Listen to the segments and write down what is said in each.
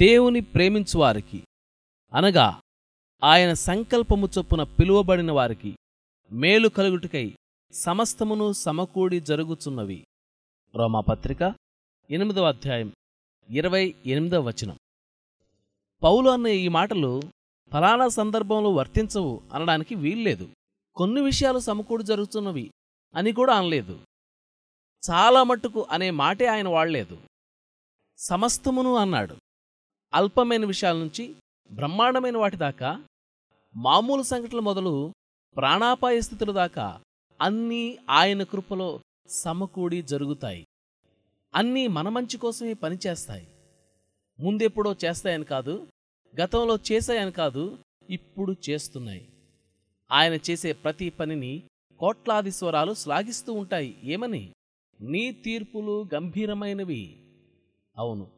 దేవుని ప్రేమించువారికి అనగా ఆయన సంకల్పము చొప్పున పిలువబడిన వారికి మేలు కలుగుటకై సమస్తమును సమకూడి జరుగుచున్నవి. రోమాపత్రిక ఎనిమిదవ అధ్యాయం ఇరవై ఎనిమిదవ వచనం. పౌలు అన్న ఈ మాటలు ఫలానా సందర్భంలో వర్తించవు అనడానికి వీల్లేదు. కొన్ని విషయాలు సమకూడి జరుగుతున్నవి అని కూడా అనలేదు. చాలా మట్టుకు అనే మాటే ఆయన వాడలేదు. సమస్తమును అన్నాడు. అల్పమైన విషయాల నుంచి బ్రహ్మాండమైన వాటి దాకా మామూలు సంఘటనలు మొదలు ప్రాణాపాయ స్థితుల దాకా అన్నీ ఆయన కృపలో సమకూడి జరుగుతాయి. అన్నీ మన మంచి కోసమే పనిచేస్తాయి. ముందెప్పుడో చేస్తాయని కాదు గతంలో చేశాయని కాదు ఇప్పుడు చేస్తున్నాయి. ఆయన చేసే ప్రతి పనిని కోట్లాది స్వరాలు శ్లాఘిస్తూ ఉంటాయి. ఏమని? నీ తీర్పులు గంభీరమైనవి. అవును.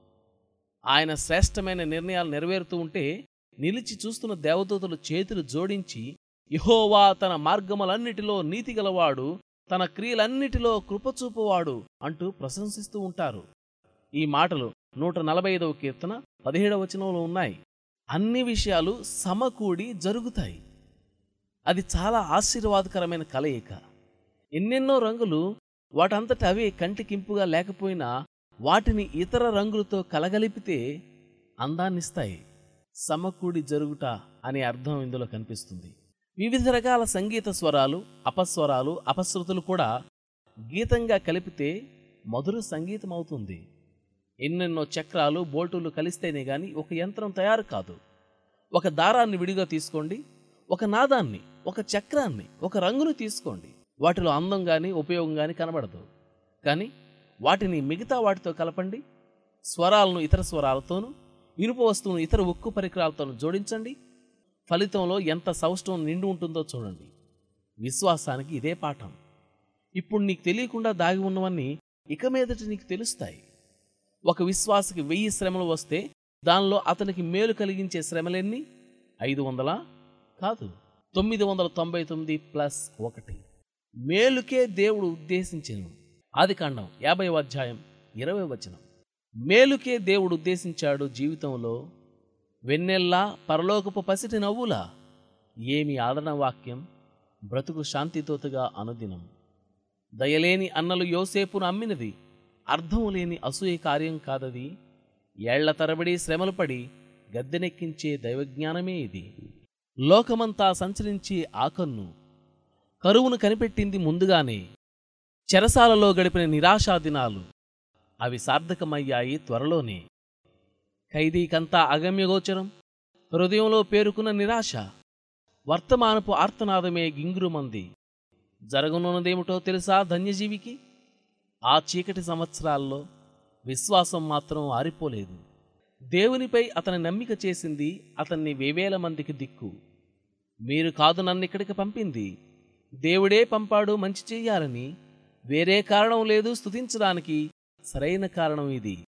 ఆయన శ్రేష్టమైన నిర్ణయాలు నెరవేరుతూ ఉంటే నిలిచి చూస్తున్న దేవదూతలు చేతులు జోడించి యహోవా తన మార్గములన్నిటిలో నీతిగలవాడు తన క్రియలన్నిటిలో కృపచూపువాడు అంటూ ప్రశంసిస్తూ ఉంటారు. ఈ మాటలు నూట నలభై ఐదవ కీర్తన పదిహేడవ వచనంలో ఉన్నాయి. అన్ని విషయాలు సమకూడి జరుగుతాయి. అది చాలా ఆశీర్వాదకరమైన కలయిక. ఎన్నెన్నో రంగులు వాటంతట అవి కంటికింపుగా లేకపోయినా వాటిని ఇతర రంగులతో కలగలిపితే అందాన్నిస్తాయి. సమకూడి జరుగుట అనే అర్థం ఇందులో కనిపిస్తుంది. వివిధ రకాల సంగీత స్వరాలు అపస్వరాలు అపశృతులు కూడా గీతంగా కలిపితే మధుర సంగీతం అవుతుంది ఎన్నెన్నో చక్రాలు బోల్టులు కలిస్తేనే కానీ ఒక యంత్రం తయారు కాదు. ఒక దారాన్ని విడిగా తీసుకోండి ఒక నాదాన్ని ఒక చక్రాన్ని ఒక రంగును తీసుకోండి. వాటిలో అందం కానీ ఉపయోగం కానీ కనబడదు. కానీ వాటిని మిగతా వాటితో కలపండి. స్వరాలను ఇతర స్వరాలతోనూ ఇనుప వస్తువును ఇతర ఉక్కు పరికరాలతోనూ జోడించండి. ఫలితంలో ఎంత సౌష్టం నిండి ఉంటుందో చూడండి. విశ్వాసానికి ఇదే పాఠం. ఇప్పుడు నీకు తెలియకుండా దాగి ఉన్నవన్నీ ఇక మీదట నీకు తెలుస్తాయి. ఒక విశ్వాసకి వెయ్యి శ్రమలు వస్తే దానిలో అతనికి మేలు కలిగించే శ్రమలెన్ని? ఐదు వందలా? కాదు. తొమ్మిది వందల తొంభై తొమ్మిది ప్లస్ ఒకటి. మేలుకే దేవుడు ఉద్దేశించను ఆదికాండం యాభై అధ్యాయం ఇరవై వచనం. మేలుకే దేవుడు ఉద్దేశించాడు జీవితంలో వెన్నెల్లా పరలోకపు పసిటి నవ్వులా? ఏమి ఆదరణ వాక్యం? బ్రతుకు శాంతితోతగా అనుదినం. దయలేని అన్నలు యోసేపును అమ్మినది అర్థం లేని అసూయ కార్యం కాదది ఏళ్ళ తరబడి శ్రమలు పడి గద్దెనెక్కించే దైవజ్ఞానమే ఇది. లోకమంతా సంచరించి ఆకన్ను కరువును కనిపెట్టింది ముందుగానే చెరసాలలో గడిపిన నిరాశా దినాలు. అవి సార్థకమయ్యాయి త్వరలోనే. ఖైదీకంతా అగమ్యగోచరం హృదయంలో పేరుకున్న నిరాశ. వర్తమానపు ఆర్తనాదమే గింగురుమంది జరగనున్నదేమిటో తెలుసా ధన్యజీవికి? ఆ చీకటి సంవత్సరాల్లో విశ్వాసం మాత్రం ఆరిపోలేదు. దేవునిపై అతని నమ్మిక చేసింది అతన్ని వేవేల మందికి దిక్కు. మీరు కాదు నన్నిక్కడికి పంపింది. దేవుడే పంపాడు మంచి చెయ్యాలని వేరే కారణం లేదు స్తుతించడానికి సరైన కారణం ఇది.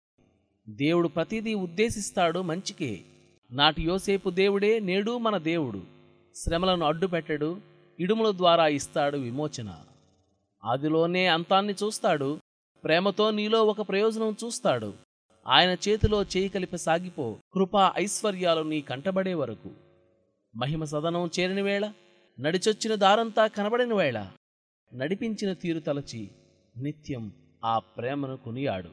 దేవుడు ప్రతిదీ ఉద్దేశిస్తాడు మంచికే. నాటి యోసేపు దేవుడే నేడు మన దేవుడు. శ్రమలను అడ్డుపెట్టడు ఇడుముల ద్వారా ఇస్తాడు విమోచన. ఆదిలోనే అంతాన్ని చూస్తాడు ప్రేమతో నీలో ఒక ప్రయోజనం చూస్తాడు. ఆయన చేతిలో చేయి కలిపి సాగిపో కృపా ఐశ్వర్యాలు నీ కంటబడే వరకు. మహిమ సదనం చేరిన వేళ నడిచొచ్చిన దారంతా కనబడిన వేళ నడిపించిన తీరు తలచి నిత్యం ఆ ప్రేమను కొనియాడు.